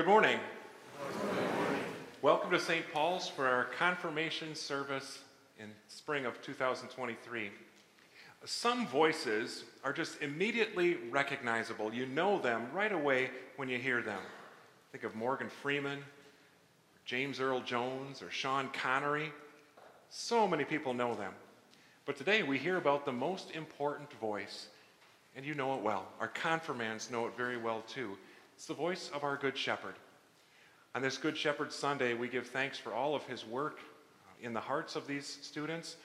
Good morning. Welcome to St. Paul's for our confirmation service in spring of 2023. Some voices are just immediately recognizable. You know them right away when you hear them. Think of Morgan Freeman, James Earl Jones, or Sean Connery. So many people know them. But today we hear about the most important voice, and you know it well. Our confirmands know it very well too. It's the voice of our Good Shepherd. On this Good Shepherd Sunday, we give thanks for all of his work in the hearts of these students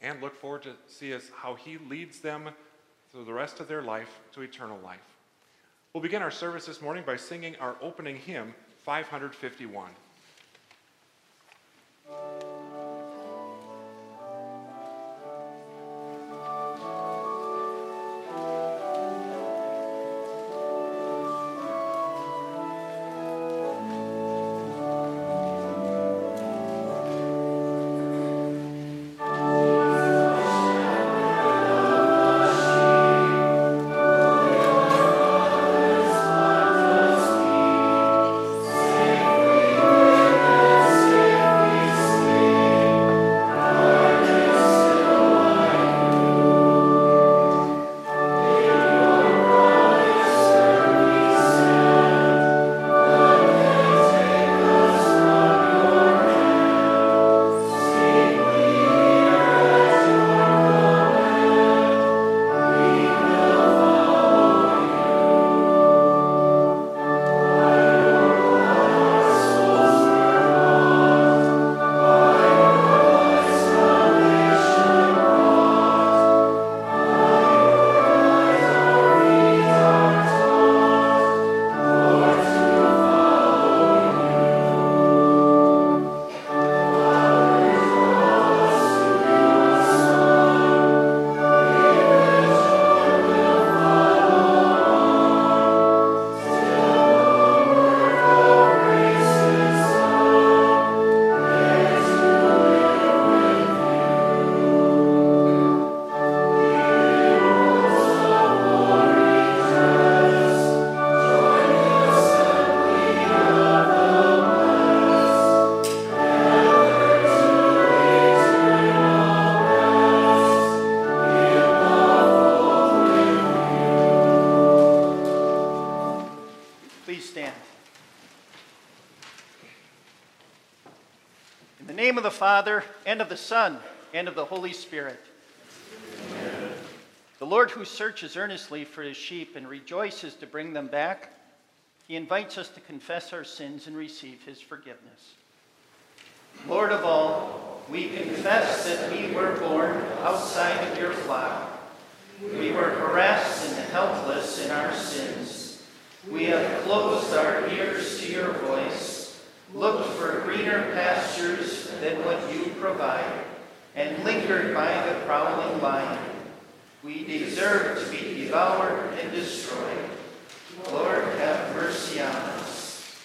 and look forward to see us how he leads them through the rest of their life to eternal life. We'll begin our service this morning by singing our opening hymn, 551. Father, and of the Son, and of the Holy Spirit. Amen. The Lord, who searches earnestly for his sheep and rejoices to bring them back, he invites us to confess our sins and receive his forgiveness. Lord of all, we confess that we were born outside of your flock. We were harassed and helpless in our sins. We have closed our ears to your voice, looked for greener pastures than what you provide, and lingered by the prowling lion. We deserve to be devoured and destroyed. Lord, have mercy on us.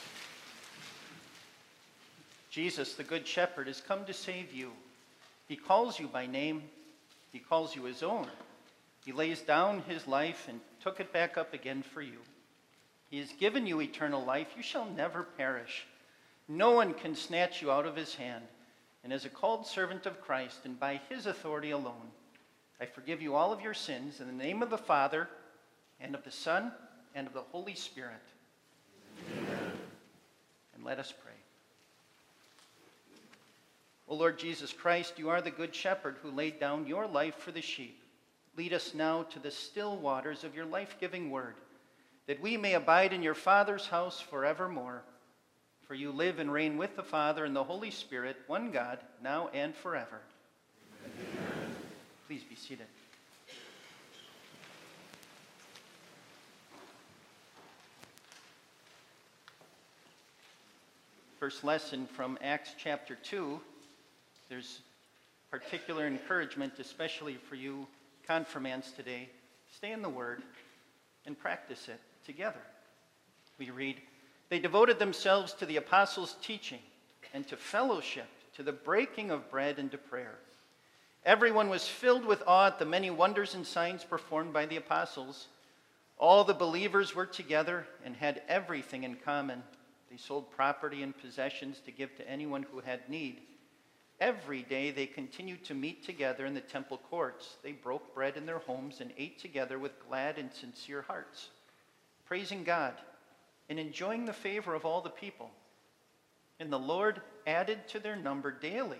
Jesus, the Good Shepherd, has come to save you. He calls you by name, he calls you his own. He lays down his life and took it back up again for you. He has given you eternal life. You shall never perish. No one can snatch you out of his hand and as a called servant of Christ and by his authority alone, I forgive you all of your sins in the name of the Father and of the Son and of the Holy Spirit. Amen. And let us pray. O Lord Jesus Christ, you are the good shepherd who laid down your life for the sheep. Lead us now to the still waters of your life giving word, that we may abide in your Father's house forevermore. For you live and reign with the Father and the Holy Spirit, one God, now and forever. Amen. Please be seated. First lesson from Acts chapter 2. There's particular encouragement, especially for you confirmands today. Stay in the Word and practice it together. We read, they devoted themselves to the apostles' teaching and to fellowship, to the breaking of bread and to prayer. Everyone was filled with awe at the many wonders and signs performed by the apostles. All the believers were together and had everything in common. They sold property and possessions to give to anyone who had need. Every day they continued to meet together in the temple courts. They broke bread in their homes and ate together with glad and sincere hearts, praising God and enjoying the favor of all the people. And the Lord added to their number daily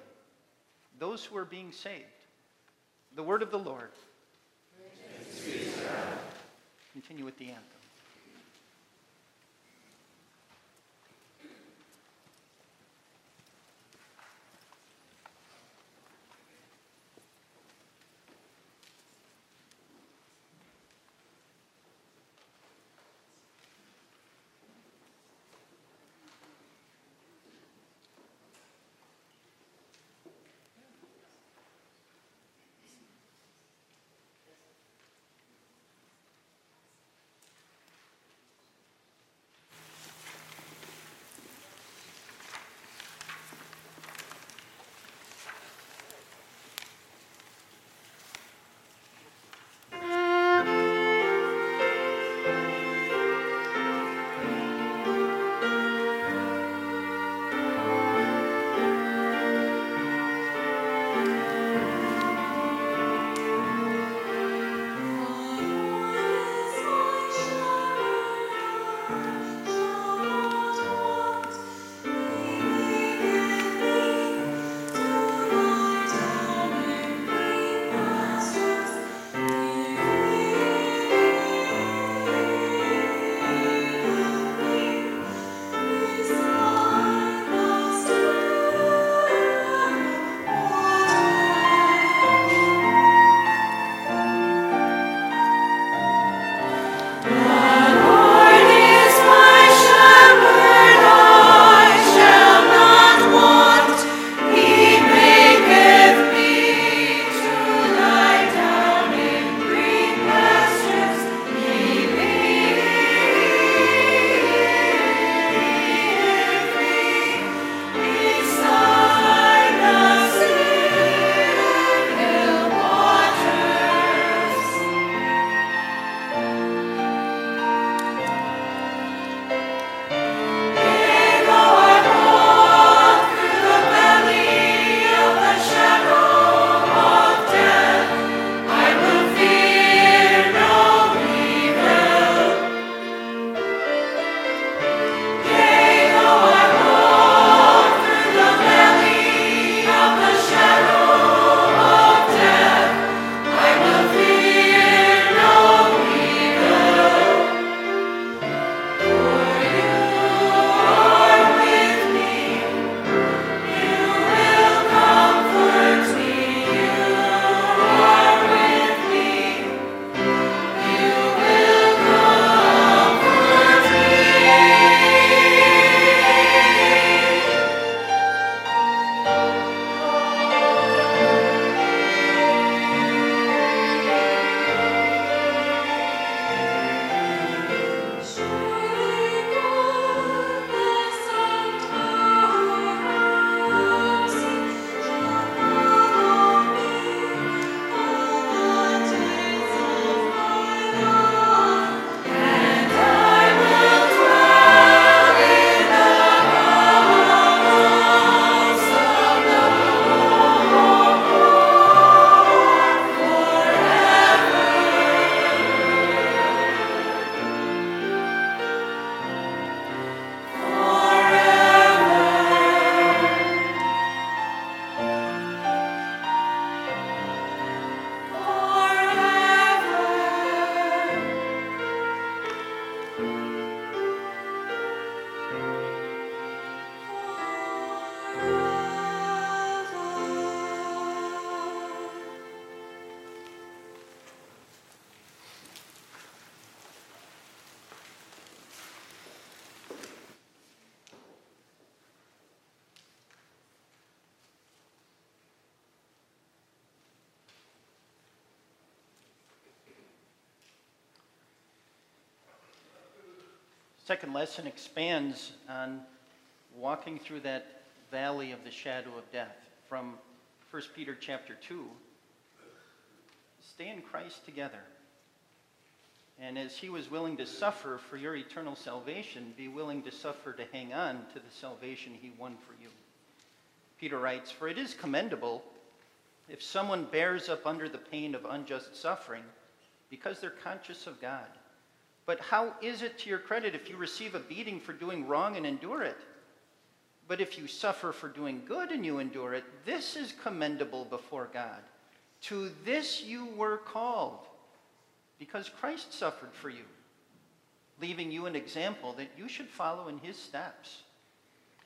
those who were being saved. The word of the Lord. Continue with the anthem. second lesson expands on walking through that valley of the shadow of death from 1 Peter chapter 2. Stay in Christ together. And as he was willing to suffer for your eternal salvation, be willing to suffer to hang on to the salvation he won for you. Peter writes, For it is commendable if someone bears up under the pain of unjust suffering because they're conscious of God. But how is it to your credit if you receive a beating for doing wrong and endure it? But if you suffer for doing good and you endure it, this is commendable before God. To this you were called, because Christ suffered for you, leaving you an example that you should follow in his steps.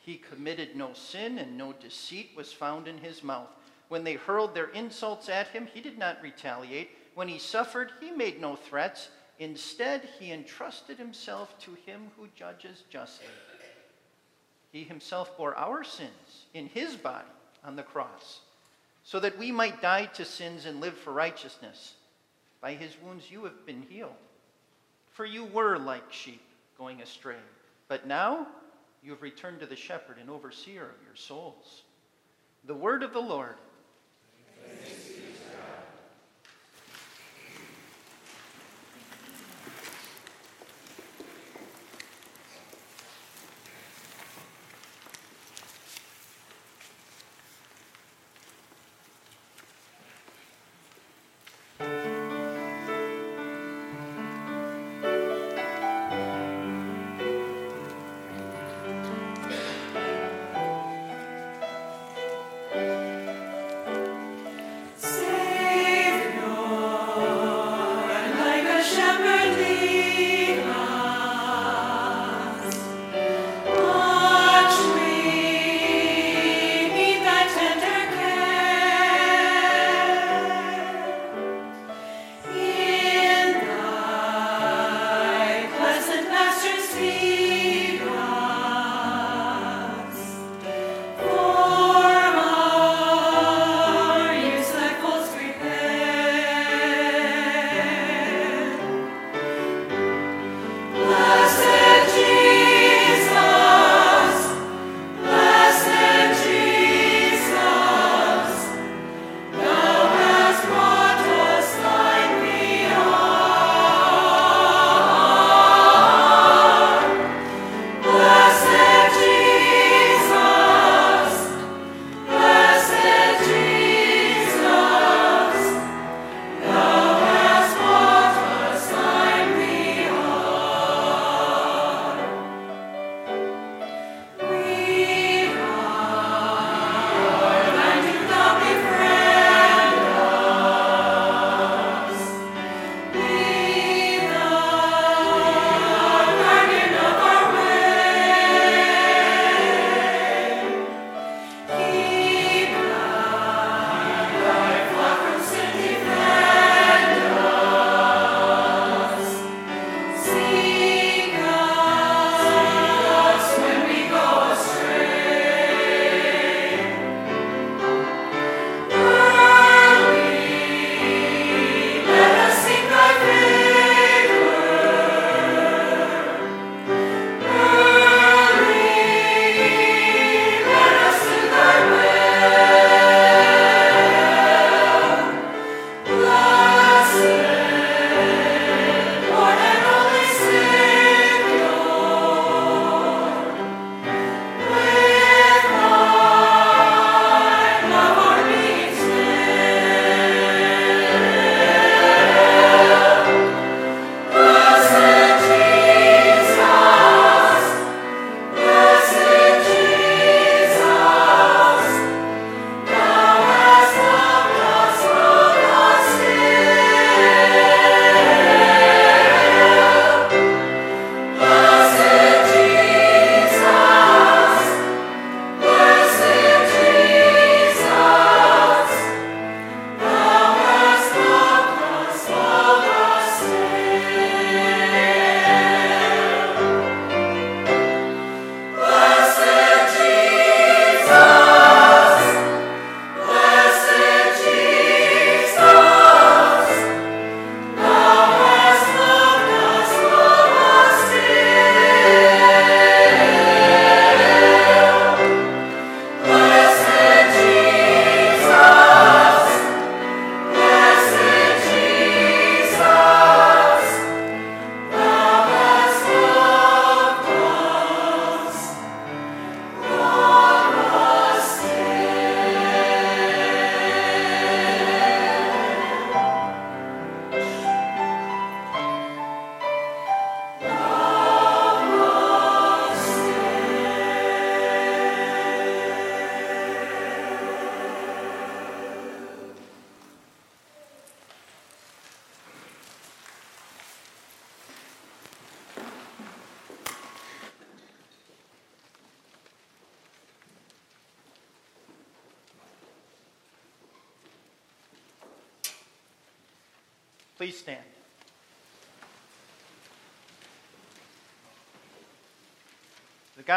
He committed no sin, and no deceit was found in his mouth. When they hurled their insults at him, he did not retaliate. When he suffered, he made no threats. Instead, he entrusted himself to him who judges justly. He himself bore our sins in his body on the cross, so that we might die to sins and live for righteousness. By his wounds you have been healed. For you were like sheep going astray, but now you have returned to the shepherd and overseer of your souls. The word of the Lord.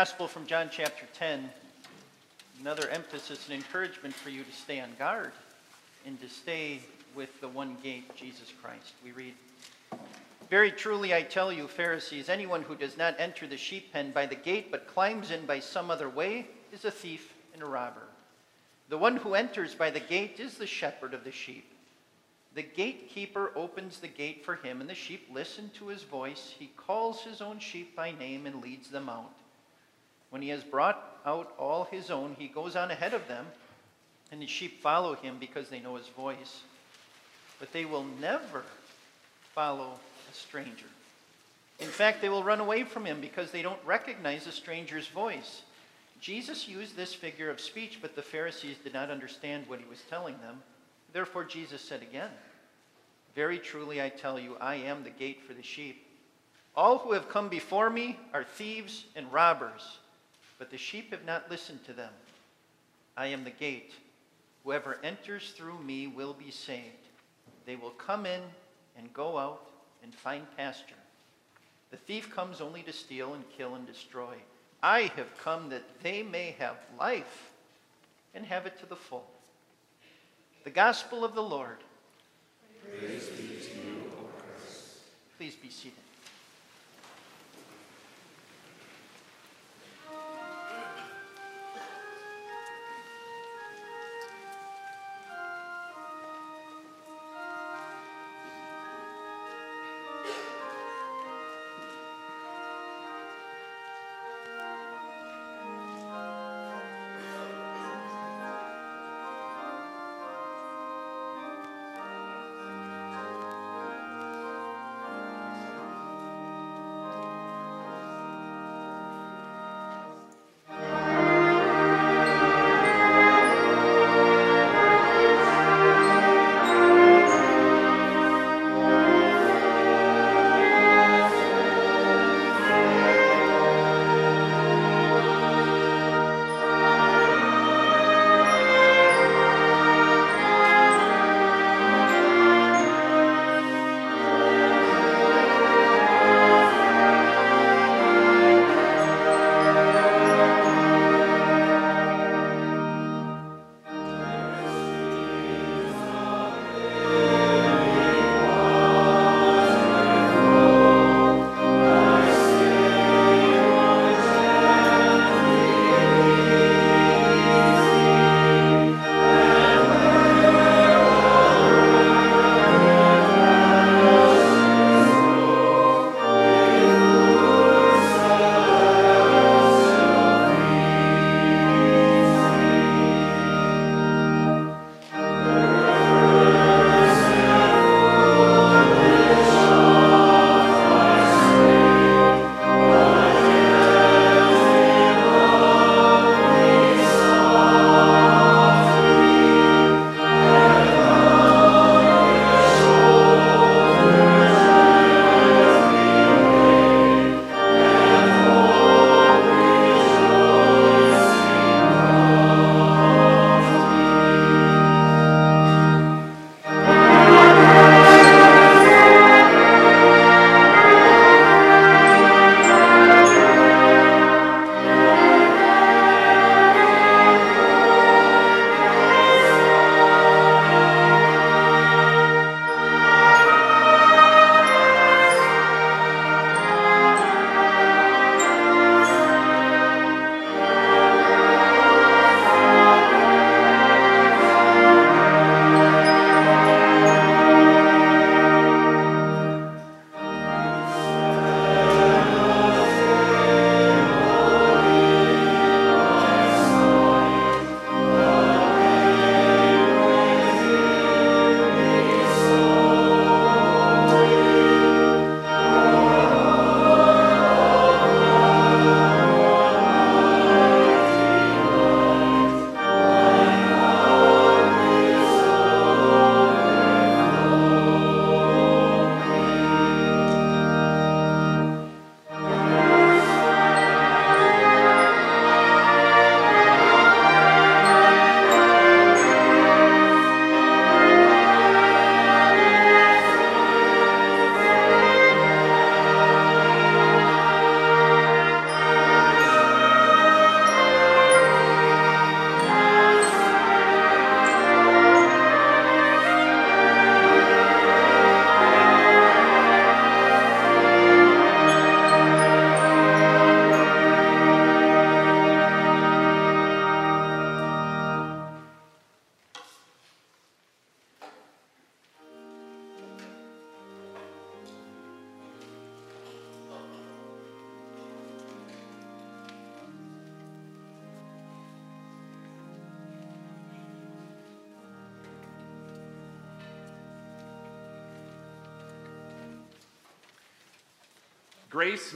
Gospel from John chapter 10, another emphasis and encouragement for you to stay on guard and to stay with the one gate, Jesus Christ. We read, Very truly I tell you, Pharisees, anyone who does not enter the sheep pen by the gate but climbs in by some other way is a thief and a robber. The one who enters by the gate is the shepherd of the sheep. The gatekeeper opens the gate for him, and the sheep listen to his voice. He calls his own sheep by name and leads them out. When he has brought out all his own, he goes on ahead of them, and the sheep follow him because they know his voice. But they will never follow a stranger. In fact, they will run away from him because they don't recognize a stranger's voice. Jesus used this figure of speech, but the Pharisees did not understand what he was telling them. Therefore, Jesus said again, Very truly I tell you, I am the gate for the sheep. All who have come before me are thieves and robbers, but the sheep have not listened to them. I am the gate. Whoever enters through me will be saved. They will come in and go out and find pasture. The thief comes only to steal and kill and destroy. I have come that they may have life and have it to the full. The gospel of the Lord. Praise be to you, O Christ. Please be seated.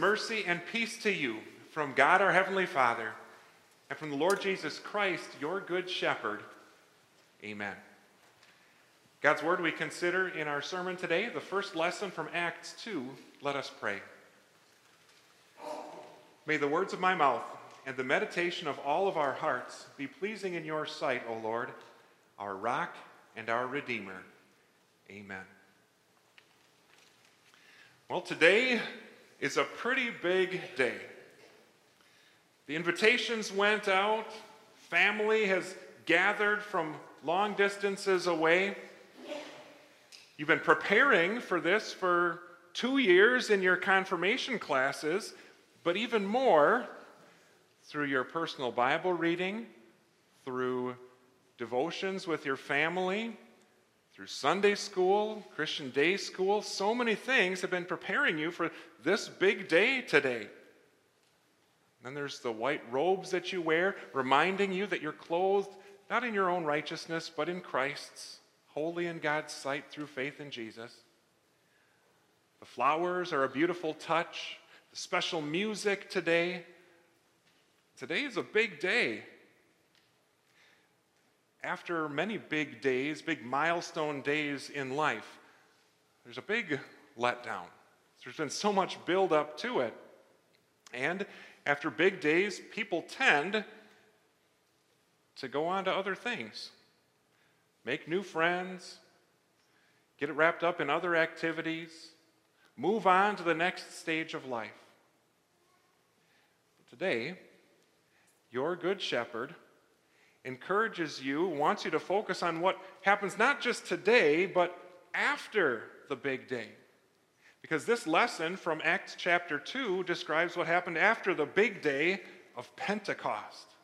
Mercy, and peace to you from God our Heavenly Father and from the Lord Jesus Christ, your good shepherd. Amen. God's word we consider in our sermon today, the first lesson from Acts 2. Let us pray. May the words of my mouth and the meditation of all of our hearts be pleasing in your sight, O Lord, our rock and our redeemer. Amen. Well, today is a pretty big day. The invitations went out, family has gathered from long distances away. You've been preparing for this for two years in your confirmation classes, but even more through your personal Bible reading, through devotions with your family, through Sunday school, Christian day school. So many things have been preparing you for this big day today. then there's the white robes that you wear, reminding you that you're clothed not in your own righteousness, but in Christ's, holy in God's sight through faith in Jesus. The flowers are a beautiful touch. The special music today. Today is a big day. After many big days, big milestone days in life, there's a big letdown. There's been so much build up to it. And after big days, people tend to go on to other things, make new friends, get it wrapped up in other activities, move on to the next stage of life. But today, your good shepherd encourages you, wants you to focus on what happens not just today, but after the big day. Because this lesson from Acts chapter 2 describes what happened after the big day of Pentecost.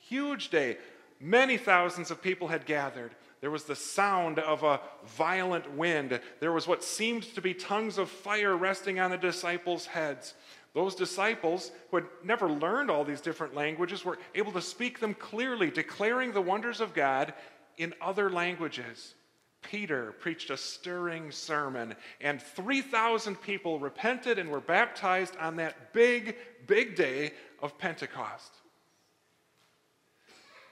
Huge day. Many thousands of people had gathered. There was the sound of a violent wind. There was what seemed to be tongues of fire resting on the disciples' heads. Those disciples who had never learned all these different languages were able to speak them clearly, declaring the wonders of God in other languages. Peter preached a stirring sermon, and 3,000 people repented and were baptized on that big, big day of Pentecost.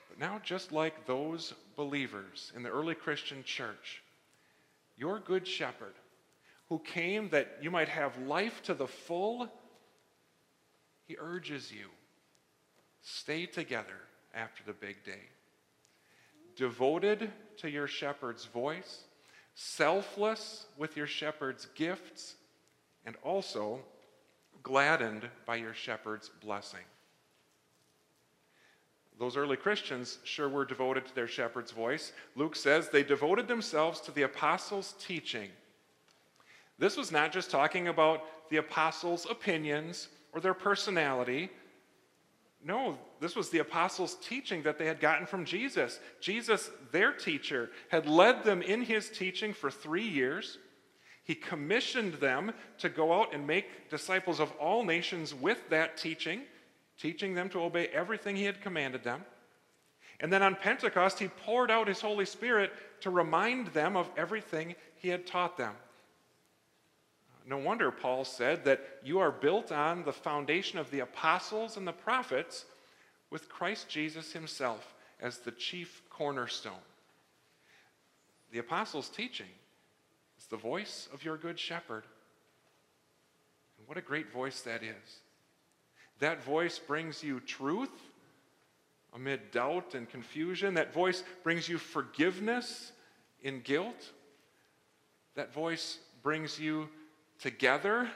But now, just like those believers in the early Christian church, your good shepherd, who came that you might have life to the full, he urges you stay together after the big day devoted to your shepherd's voice, selfless with your shepherd's gifts, and also gladdened by your shepherd's blessing. Those early Christians sure were devoted to their shepherd's voice. Luke says they devoted themselves to the apostles' teaching. This was not just talking about the apostles' opinions or their personality, no, this was the apostles' teaching that they had gotten from Jesus. Jesus, their teacher, had led them in his teaching for three years. He commissioned them to go out and make disciples of all nations with that teaching, teaching them to obey everything he had commanded them. And then on Pentecost, he poured out his Holy Spirit to remind them of everything he had taught them. No wonder Paul said that you are built on the foundation of the apostles and the prophets with Christ Jesus himself as the chief cornerstone. The apostles' teaching is the voice of your good shepherd. And what a great voice that is. That voice brings you truth amid doubt and confusion. That voice brings you forgiveness in guilt. That voice brings you together.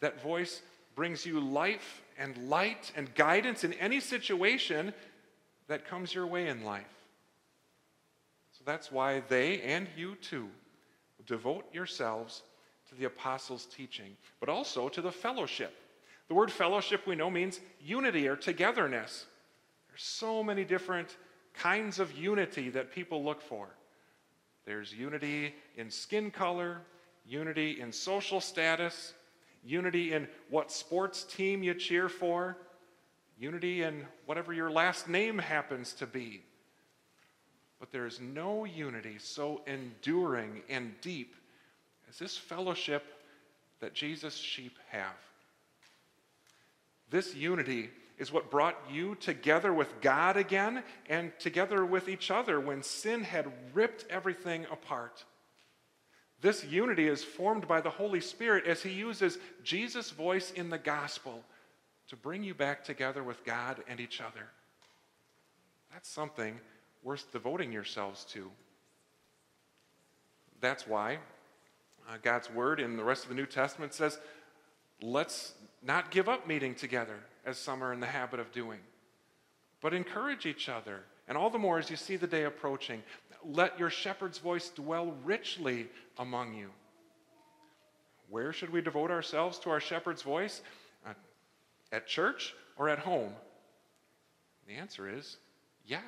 That voice brings you life and light and guidance in any situation that comes your way in life. So that's why they and you too devote yourselves to the apostles' teaching, but also to the fellowship. The word fellowship we know means unity or togetherness. There's so many different kinds of unity that people look for. There's unity in skin color, unity in social status, unity in what sports team you cheer for, unity in whatever your last name happens to be. But there is no unity so enduring and deep as this fellowship that Jesus' sheep have. This unity is what brought you together with God again and together with each other when sin had ripped everything apart. This unity is formed by the Holy Spirit as He uses Jesus' voice in the gospel to bring you back together with God and each other. That's something worth devoting yourselves to. That's why uh, God's word in the rest of the New Testament says, let's not give up meeting together as some are in the habit of doing, but encourage each other. And all the more as you see the day approaching, let your shepherd's voice dwell richly among you. Where should we devote ourselves to our shepherd's voice? At church or at home? The answer is yes.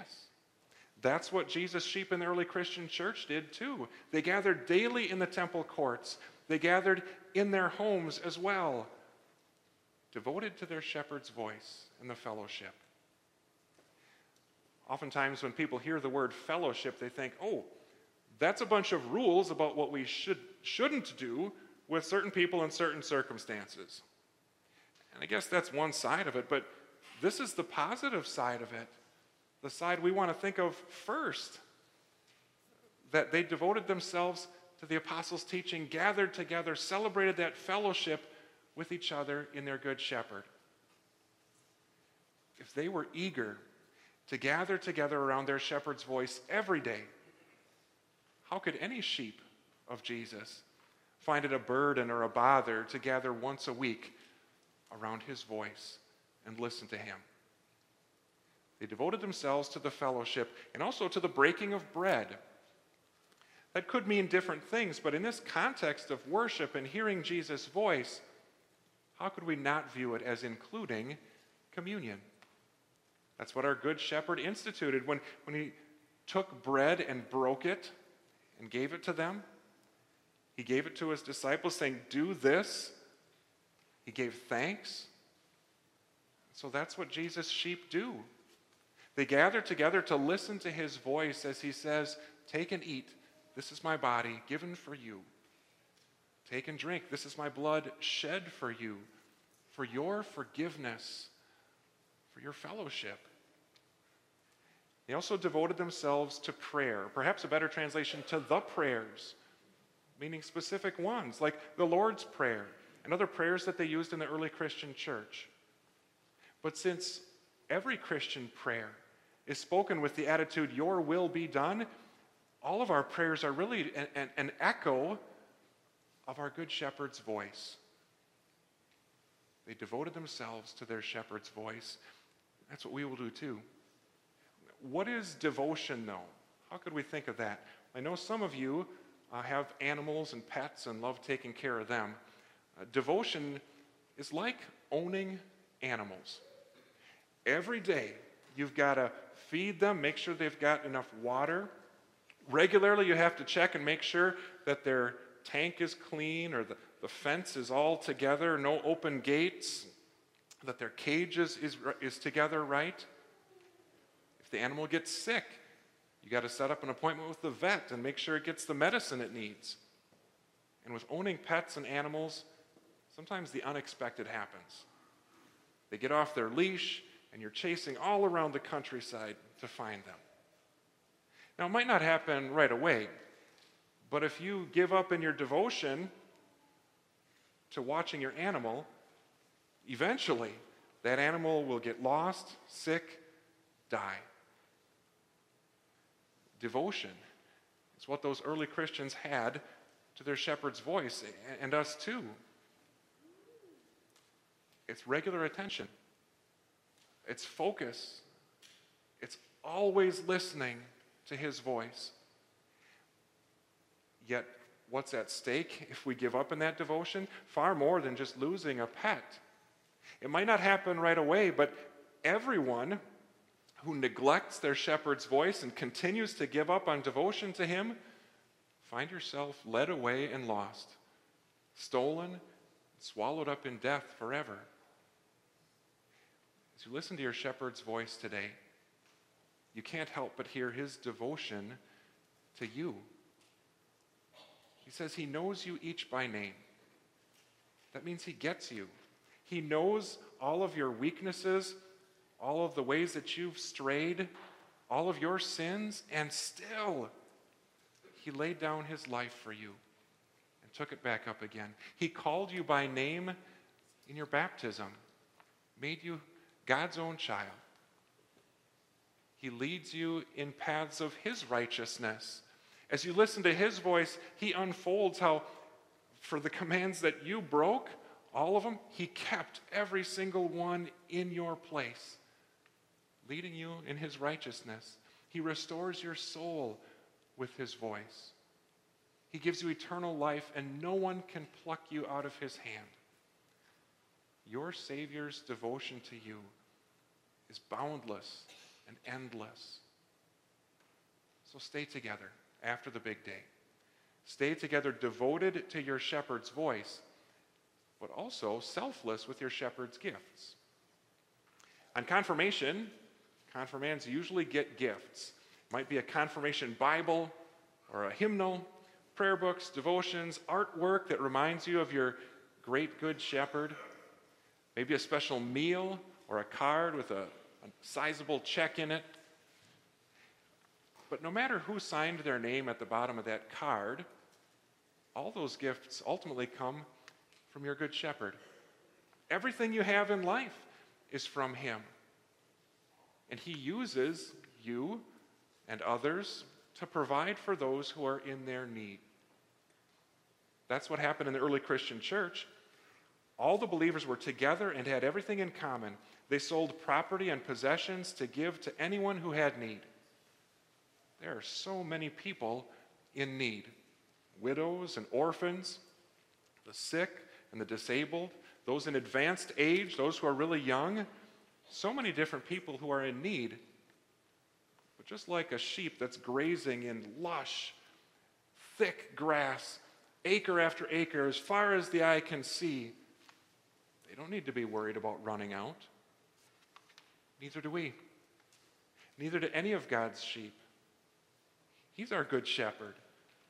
That's what Jesus' sheep in the early Christian church did too. They gathered daily in the temple courts, they gathered in their homes as well, devoted to their shepherd's voice and the fellowship. Oftentimes, when people hear the word fellowship, they think, oh, that's a bunch of rules about what we should, shouldn't do with certain people in certain circumstances. And I guess that's one side of it, but this is the positive side of it, the side we want to think of first. That they devoted themselves to the apostles' teaching, gathered together, celebrated that fellowship with each other in their good shepherd. If they were eager to gather together around their shepherd's voice every day, how could any sheep of Jesus find it a burden or a bother to gather once a week around his voice and listen to him? They devoted themselves to the fellowship and also to the breaking of bread. That could mean different things, but in this context of worship and hearing Jesus' voice, how could we not view it as including communion? That's what our Good Shepherd instituted when, when he took bread and broke it and gave it to them. He gave it to his disciples, saying, Do this. He gave thanks. So that's what Jesus' sheep do. They gather together to listen to his voice as he says, Take and eat. This is my body given for you. Take and drink. This is my blood shed for you, for your forgiveness, for your fellowship. They also devoted themselves to prayer, perhaps a better translation to the prayers, meaning specific ones, like the Lord's Prayer and other prayers that they used in the early Christian church. But since every Christian prayer is spoken with the attitude, Your will be done, all of our prayers are really an, an, an echo of our Good Shepherd's voice. They devoted themselves to their shepherd's voice. That's what we will do too. What is devotion, though? How could we think of that? I know some of you uh, have animals and pets and love taking care of them. Uh, devotion is like owning animals. Every day, you've got to feed them, make sure they've got enough water. Regularly, you have to check and make sure that their tank is clean or the, the fence is all together, no open gates, that their cage is, is, is together right. If the animal gets sick, you got to set up an appointment with the vet and make sure it gets the medicine it needs. And with owning pets and animals, sometimes the unexpected happens. They get off their leash, and you're chasing all around the countryside to find them. Now, it might not happen right away, but if you give up in your devotion to watching your animal, eventually that animal will get lost, sick, die devotion. is what those early Christians had to their shepherd's voice, and us too. It's regular attention, it's focus, it's always listening to his voice. Yet, what's at stake if we give up in that devotion? Far more than just losing a pet. It might not happen right away, but everyone who neglects their shepherd's voice and continues to give up on devotion to him, find yourself led away and lost, stolen, swallowed up in death forever. As you listen to your shepherd's voice today, you can't help but hear his devotion to you. He says he knows you each by name. That means he gets you. He knows all of your weaknesses, all of the ways that you've strayed, all of your sins, and still, He laid down His life for you and took it back up again. He called you by name in your baptism, made you God's own child. He leads you in paths of His righteousness. As you listen to His voice, He unfolds how, for the commands that you broke, all of them, He kept every single one in your place, leading you in His righteousness. He restores your soul with His voice. He gives you eternal life, and no one can pluck you out of His hand. Your Savior's devotion to you is boundless and endless. So stay together after the big day. Stay together, devoted to your shepherd's voice, but also selfless with your shepherd's gifts. On confirmation, confirmands usually get gifts. It might be a confirmation Bible or a hymnal, prayer books, devotions, artwork that reminds you of your great good shepherd, maybe a special meal or a card with a, a sizable check in it. But no matter who signed their name at the bottom of that card, all those gifts ultimately come from your good shepherd. Everything you have in life is from him. And he uses you and others to provide for those who are in their need. That's what happened in the early Christian church. All the believers were together and had everything in common. They sold property and possessions to give to anyone who had need. There are so many people in need widows and orphans, the sick and the disabled, those in advanced age, those who are really young. So many different people who are in need. But just like a sheep that's grazing in lush, thick grass, acre after acre, as far as the eye can see, they don't need to be worried about running out. Neither do we. Neither do any of God's sheep. He's our good shepherd.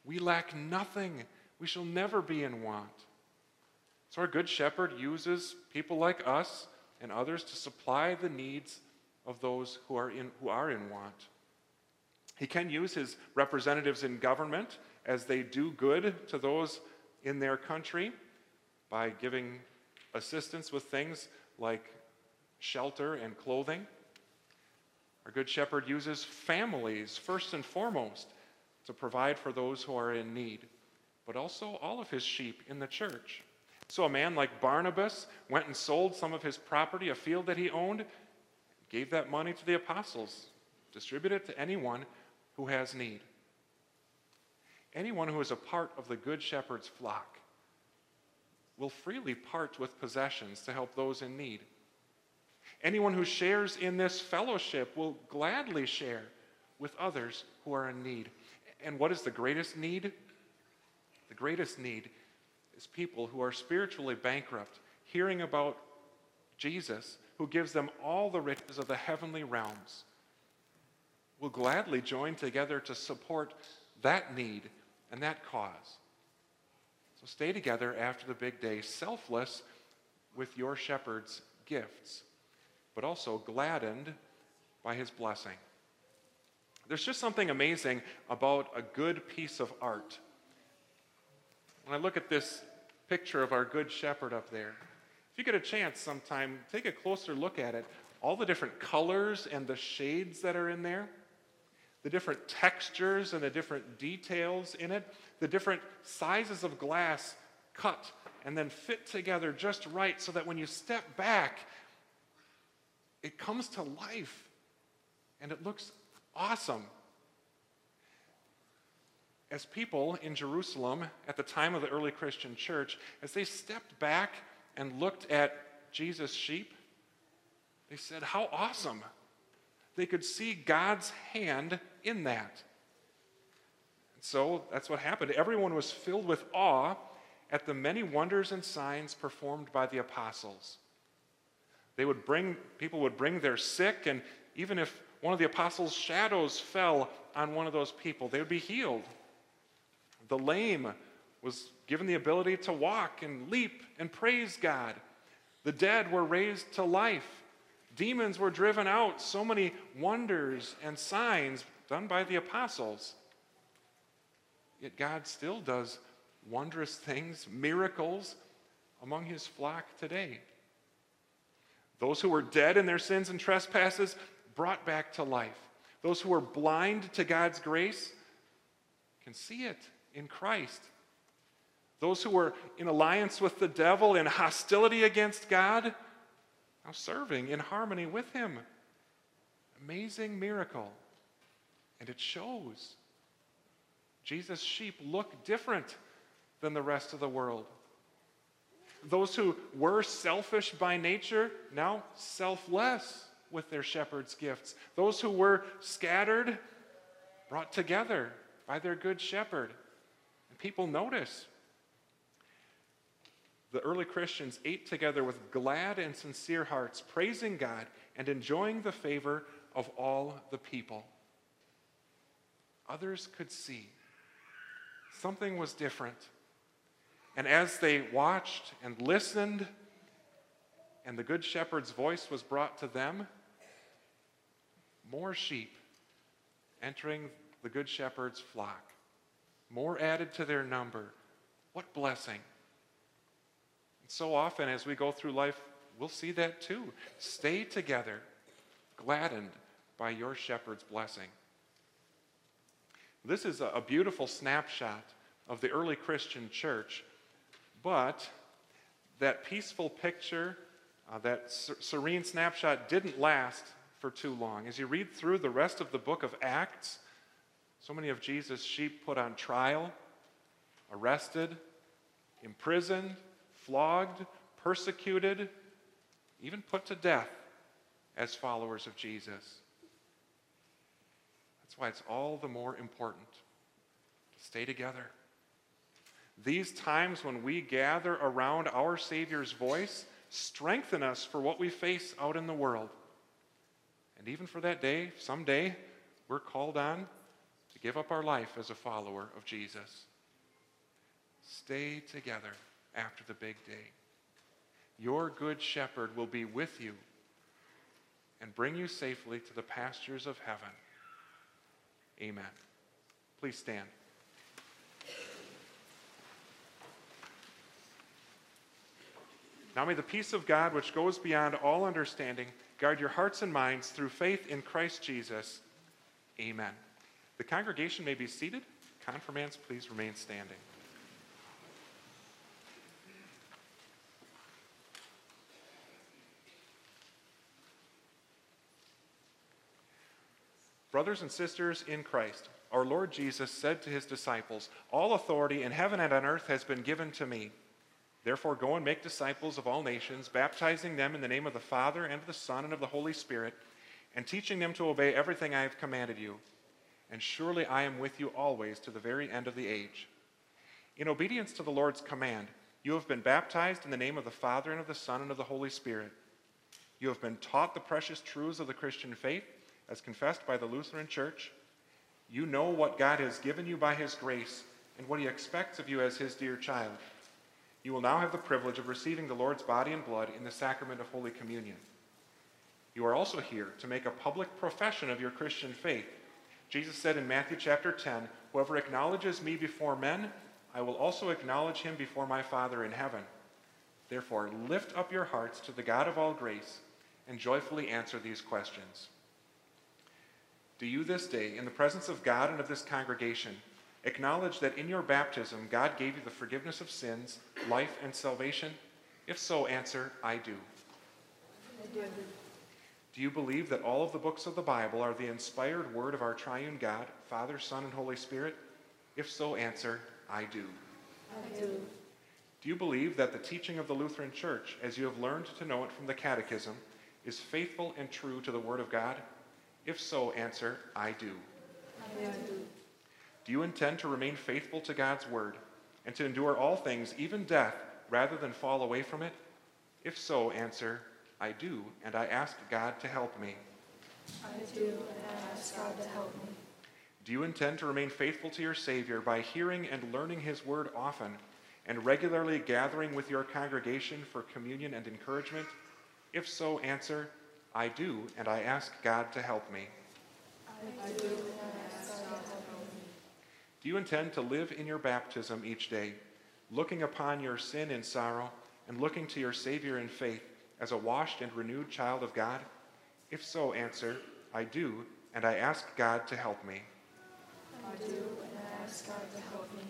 We lack nothing. We shall never be in want. So, our good shepherd uses people like us and others to supply the needs of those who are in, who are in want. He can use his representatives in government as they do good to those in their country by giving assistance with things like shelter and clothing. Our Good Shepherd uses families first and foremost to provide for those who are in need, but also all of his sheep in the church. So a man like Barnabas went and sold some of his property, a field that he owned, gave that money to the apostles, distributed it to anyone who has need. Anyone who is a part of the Good Shepherd's flock will freely part with possessions to help those in need. Anyone who shares in this fellowship will gladly share with others who are in need. And what is the greatest need? The greatest need is people who are spiritually bankrupt, hearing about Jesus, who gives them all the riches of the heavenly realms, will gladly join together to support that need and that cause. So stay together after the big day, selfless with your shepherd's gifts, but also gladdened by his blessing. There's just something amazing about a good piece of art. When I look at this picture of our good shepherd up there, if you get a chance sometime, take a closer look at it. All the different colors and the shades that are in there, the different textures and the different details in it, the different sizes of glass cut and then fit together just right so that when you step back, it comes to life and it looks awesome. As people in Jerusalem at the time of the early Christian church, as they stepped back and looked at Jesus' sheep, they said, How awesome! They could see God's hand in that. So that's what happened. Everyone was filled with awe at the many wonders and signs performed by the apostles. They would bring, people would bring their sick, and even if one of the apostles' shadows fell on one of those people, they would be healed. The lame was given the ability to walk and leap and praise God. The dead were raised to life. Demons were driven out. So many wonders and signs done by the apostles. Yet God still does wondrous things, miracles among his flock today. Those who were dead in their sins and trespasses brought back to life. Those who were blind to God's grace can see it in Christ. Those who were in alliance with the devil, in hostility against God, now serving in harmony with Him. Amazing miracle. And it shows. Jesus' sheep look different than the rest of the world. Those who were selfish by nature, now selfless with their shepherd's gifts. Those who were scattered, brought together by their good shepherd. People notice. The early Christians ate together with glad and sincere hearts, praising God and enjoying the favor of all the people. Others could see something was different. And as they watched and listened, and the Good Shepherd's voice was brought to them, more sheep entering the Good Shepherd's flock, more added to their number. What blessing! And so often as we go through life, we'll see that too. Stay together, gladdened by your shepherd's blessing. This is a beautiful snapshot of the early Christian church but that peaceful picture, uh, that serene snapshot didn't last for too long. As you read through the rest of the book of Acts, so many of Jesus' sheep put on trial, arrested, imprisoned, flogged, persecuted, even put to death as followers of Jesus. That's why it's all the more important to stay together. These times when we gather around our Savior's voice strengthen us for what we face out in the world. And even for that day, someday, we're called on to give up our life as a follower of Jesus. Stay together after the big day. Your good shepherd will be with you and bring you safely to the pastures of heaven. Amen. Please stand. Now may the peace of God, which goes beyond all understanding, guard your hearts and minds through faith in Christ Jesus. Amen. The congregation may be seated. Confirmands, please remain standing. Brothers and sisters in Christ, our Lord Jesus said to his disciples, All authority in heaven and on earth has been given to me. Therefore, go and make disciples of all nations, baptizing them in the name of the Father, and of the Son, and of the Holy Spirit, and teaching them to obey everything I have commanded you. And surely I am with you always to the very end of the age. In obedience to the Lord's command, you have been baptized in the name of the Father, and of the Son, and of the Holy Spirit. You have been taught the precious truths of the Christian faith, as confessed by the Lutheran Church. You know what God has given you by His grace, and what He expects of you as His dear child you will now have the privilege of receiving the Lord's body and blood in the sacrament of Holy Communion. You are also here to make a public profession of your Christian faith. Jesus said in Matthew chapter 10, Whoever acknowledges me before men, I will also acknowledge him before my Father in heaven. Therefore, lift up your hearts to the God of all grace and joyfully answer these questions. Do you this day, in the presence of God and of this congregation, Acknowledge that in your baptism, God gave you the forgiveness of sins, life, and salvation? If so, answer, I do. I do. Do you believe that all of the books of the Bible are the inspired word of our triune God, Father, Son, and Holy Spirit? If so, answer, I do. I do. Do you believe that the teaching of the Lutheran Church, as you have learned to know it from the Catechism, is faithful and true to the Word of God? If so, answer, I do. I do. Do you intend to remain faithful to God's word and to endure all things, even death, rather than fall away from it? If so, answer, I do, and I ask God to help me. I do, and I ask God to help me. Do you intend to remain faithful to your Savior by hearing and learning His word often and regularly gathering with your congregation for communion and encouragement? If so, answer, I do, and I ask God to help me. I do, and I ask God to help me. Do you intend to live in your baptism each day, looking upon your sin in sorrow and looking to your Savior in faith as a washed and renewed child of God? If so, answer, I do, and I ask God to help me. I do, and I ask God to help me.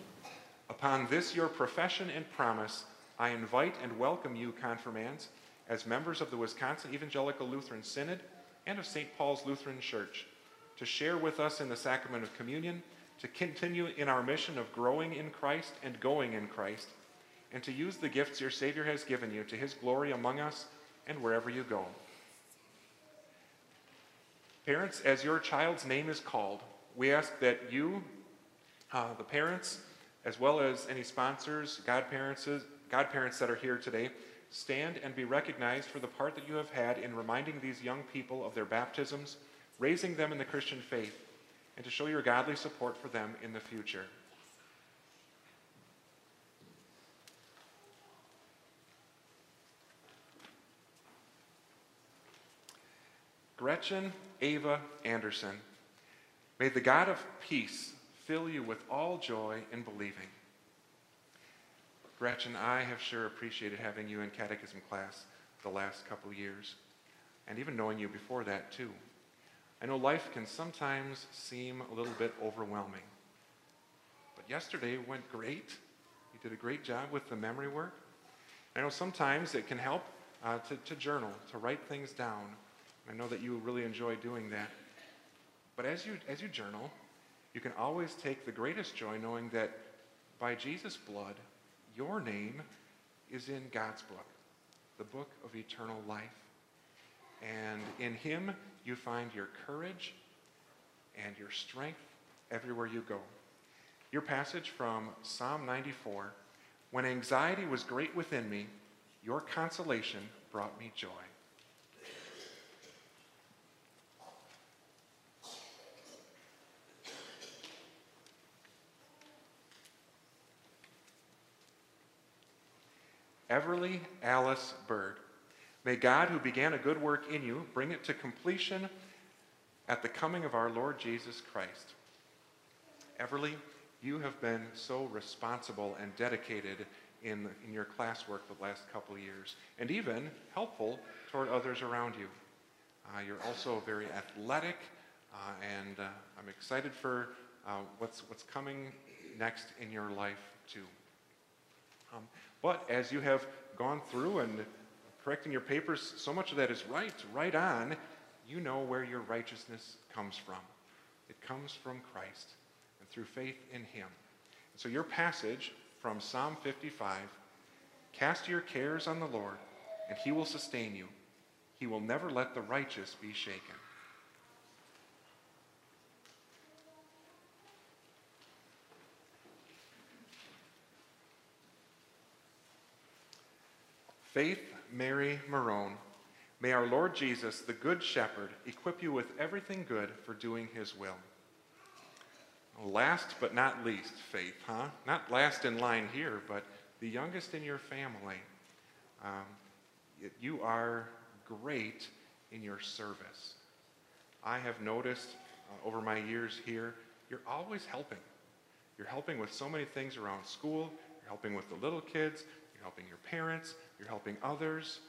Upon this your profession and promise, I invite and welcome you, confirmands, as members of the Wisconsin Evangelical Lutheran Synod and of St. Paul's Lutheran Church, to share with us in the sacrament of communion, to continue in our mission of growing in Christ and going in Christ, and to use the gifts your Savior has given you to his glory among us and wherever you go. Parents, as your child's name is called, we ask that you, uh, the parents, as well as any sponsors, godparents, godparents that are here today, stand and be recognized for the part that you have had in reminding these young people of their baptisms, raising them in the Christian faith, and to show your godly support for them in the future. Gretchen Ava Anderson, may the God of peace fill you with all joy in believing. Gretchen, I have sure appreciated having you in catechism class the last couple years, and even knowing you before that, too. I know life can sometimes seem a little bit overwhelming, but yesterday went great. You did a great job with the memory work. I know sometimes it can help uh, to, to journal, to write things down. I know that you really enjoy doing that. But as you, as you journal, you can always take the greatest joy knowing that by Jesus' blood, your name is in God's book, the book of eternal life. And in Him, you find your courage and your strength everywhere you go. Your passage from Psalm 94 When anxiety was great within me, your consolation brought me joy. Everly Alice Bird. May God, who began a good work in you, bring it to completion at the coming of our Lord Jesus Christ. Everly, you have been so responsible and dedicated in, in your classwork the last couple years, and even helpful toward others around you. Uh, you're also very athletic, uh, and uh, I'm excited for uh, what's, what's coming next in your life, too. Um, but as you have gone through and correcting your papers, so much of that is right, right on. You know where your righteousness comes from. It comes from Christ and through faith in Him. And so your passage from Psalm 55 Cast your cares on the Lord, and He will sustain you. He will never let the righteous be shaken. Faith Mary Marone, may our Lord Jesus, the Good Shepherd, equip you with everything good for doing his will. Last but not least, Faith, huh? Not last in line here, but the youngest in your family. Um, you are great in your service. I have noticed uh, over my years here, you're always helping. You're helping with so many things around school, you're helping with the little kids, you're helping your parents, you're helping others.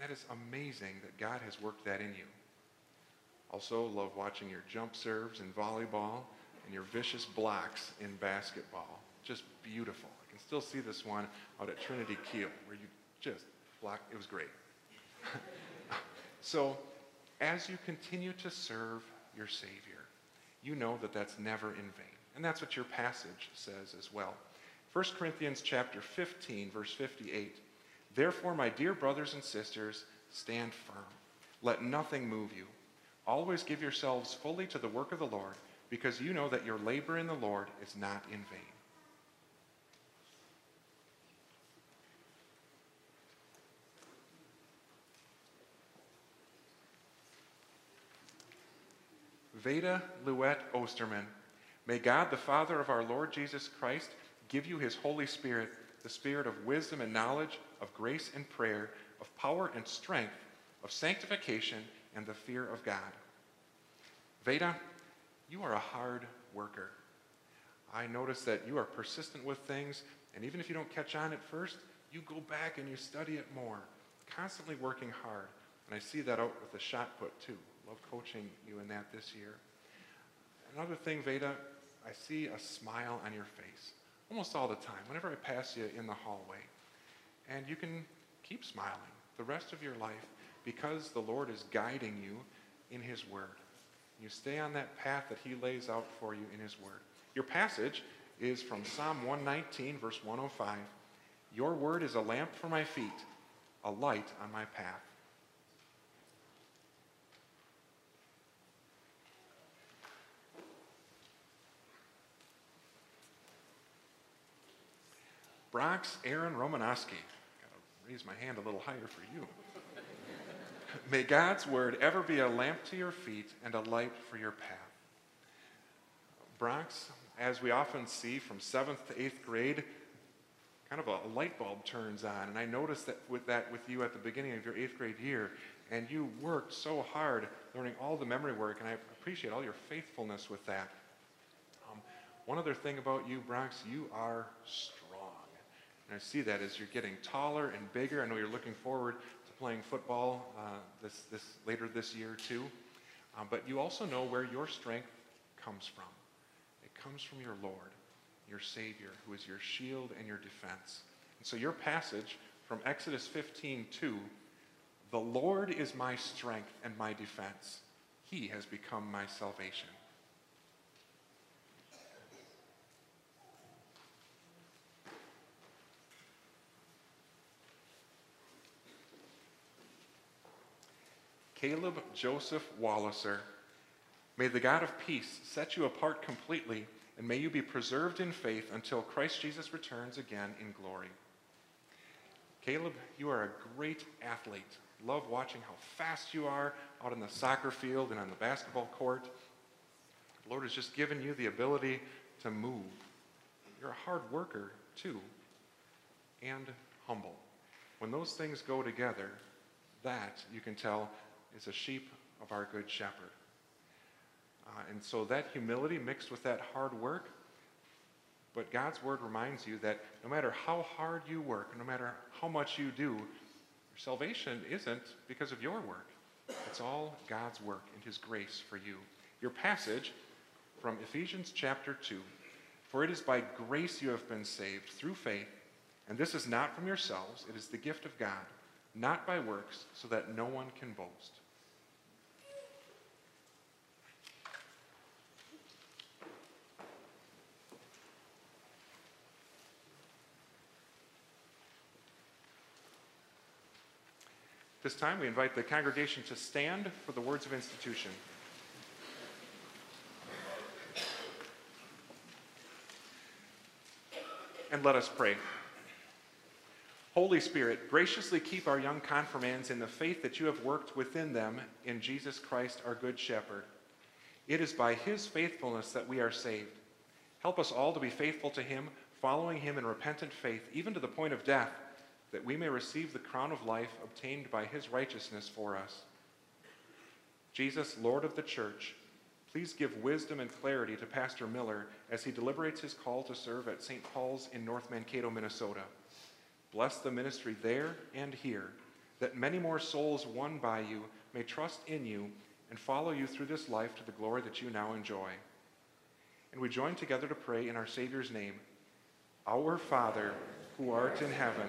That is amazing that God has worked that in you. Also, love watching your jump serves in volleyball and your vicious blocks in basketball. Just beautiful. I can still see this one out at Trinity Kiel where you just block. It was great. so, as you continue to serve your Savior, you know that that's never in vain. And that's what your passage says as well. 1 Corinthians chapter 15, verse 58. Therefore, my dear brothers and sisters, stand firm. Let nothing move you. Always give yourselves fully to the work of the Lord, because you know that your labor in the Lord is not in vain. Veda Luet Osterman, may God, the Father of our Lord Jesus Christ, give you his Holy Spirit the spirit of wisdom and knowledge, of grace and prayer, of power and strength, of sanctification and the fear of God. Veda, you are a hard worker. I notice that you are persistent with things, and even if you don't catch on at first, you go back and you study it more, constantly working hard. And I see that out with the shot put too. Love coaching you in that this year. Another thing, Veda, I see a smile on your face almost all the time, whenever I pass you in the hallway. And you can keep smiling the rest of your life because the Lord is guiding you in His Word. You stay on that path that He lays out for you in His Word. Your passage is from Psalm 119, verse 105. Your word is a lamp for my feet, a light on my path. Bronx Aaron Romanowski. Gotta raise my hand a little higher for you. May God's word ever be a lamp to your feet and a light for your path. Bronx, as we often see from seventh to eighth grade, kind of a light bulb turns on. And I noticed that with that with you at the beginning of your eighth grade year, and you worked so hard learning all the memory work, and I appreciate all your faithfulness with that. Um, one other thing about you, Bronx, you are strong. And I see that as you're getting taller and bigger. I know you're looking forward to playing football uh, this, this, later this year, too. Um, but you also know where your strength comes from. It comes from your Lord, your Savior, who is your shield and your defense. And so your passage from Exodus 15 2 The Lord is my strength and my defense, He has become my salvation. Caleb Joseph Walliser. May the God of peace set you apart completely, and may you be preserved in faith until Christ Jesus returns again in glory. Caleb, you are a great athlete. Love watching how fast you are out on the soccer field and on the basketball court. The Lord has just given you the ability to move. You're a hard worker, too, and humble. When those things go together, that, you can tell, is a sheep of our good shepherd. Uh, and so that humility mixed with that hard work, but God's word reminds you that no matter how hard you work, no matter how much you do, your salvation isn't because of your work. It's all God's work and His grace for you. Your passage from Ephesians chapter 2 For it is by grace you have been saved through faith, and this is not from yourselves, it is the gift of God, not by works, so that no one can boast. This time, we invite the congregation to stand for the words of institution. And let us pray. Holy Spirit, graciously keep our young confirmands in the faith that you have worked within them in Jesus Christ, our Good Shepherd. It is by his faithfulness that we are saved. Help us all to be faithful to him, following him in repentant faith, even to the point of death that we may receive the crown of life obtained by his righteousness for us. Jesus, Lord of the church, please give wisdom and clarity to Pastor Miller as he deliberates his call to serve at St. Paul's in North Mankato, Minnesota. Bless the ministry there and here, that many more souls won by you may trust in you and follow you through this life to the glory that you now enjoy. And we join together to pray in our Savior's name Our Father, who art in heaven,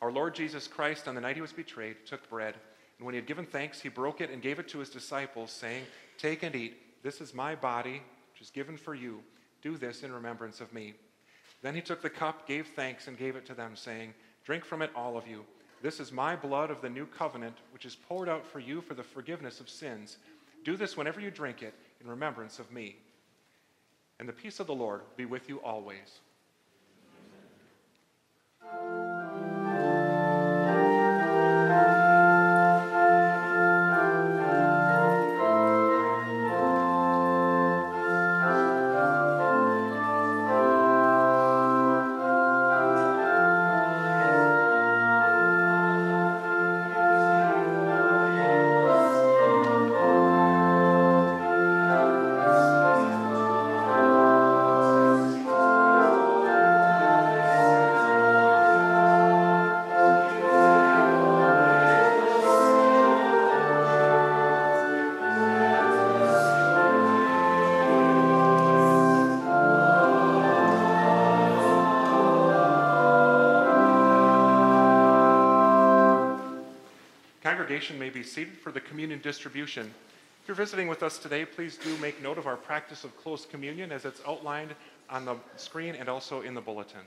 Our Lord Jesus Christ, on the night he was betrayed, took bread, And when he had given thanks, he broke it and gave it to his disciples, saying, Take and eat. This is my body, which is given for you. Do this in remembrance of me. Then he took the cup, gave thanks, and gave it to them, saying, Drink from it, all of you. This is my blood of the new covenant, which is poured out for you for the forgiveness of sins. Do this whenever you drink it in remembrance of me. And the peace of the Lord be with you always. Congregation may be seated for the communion distribution. If you're visiting with us today, please do make note of our practice of close communion as it's outlined on the screen and also in the bulletin.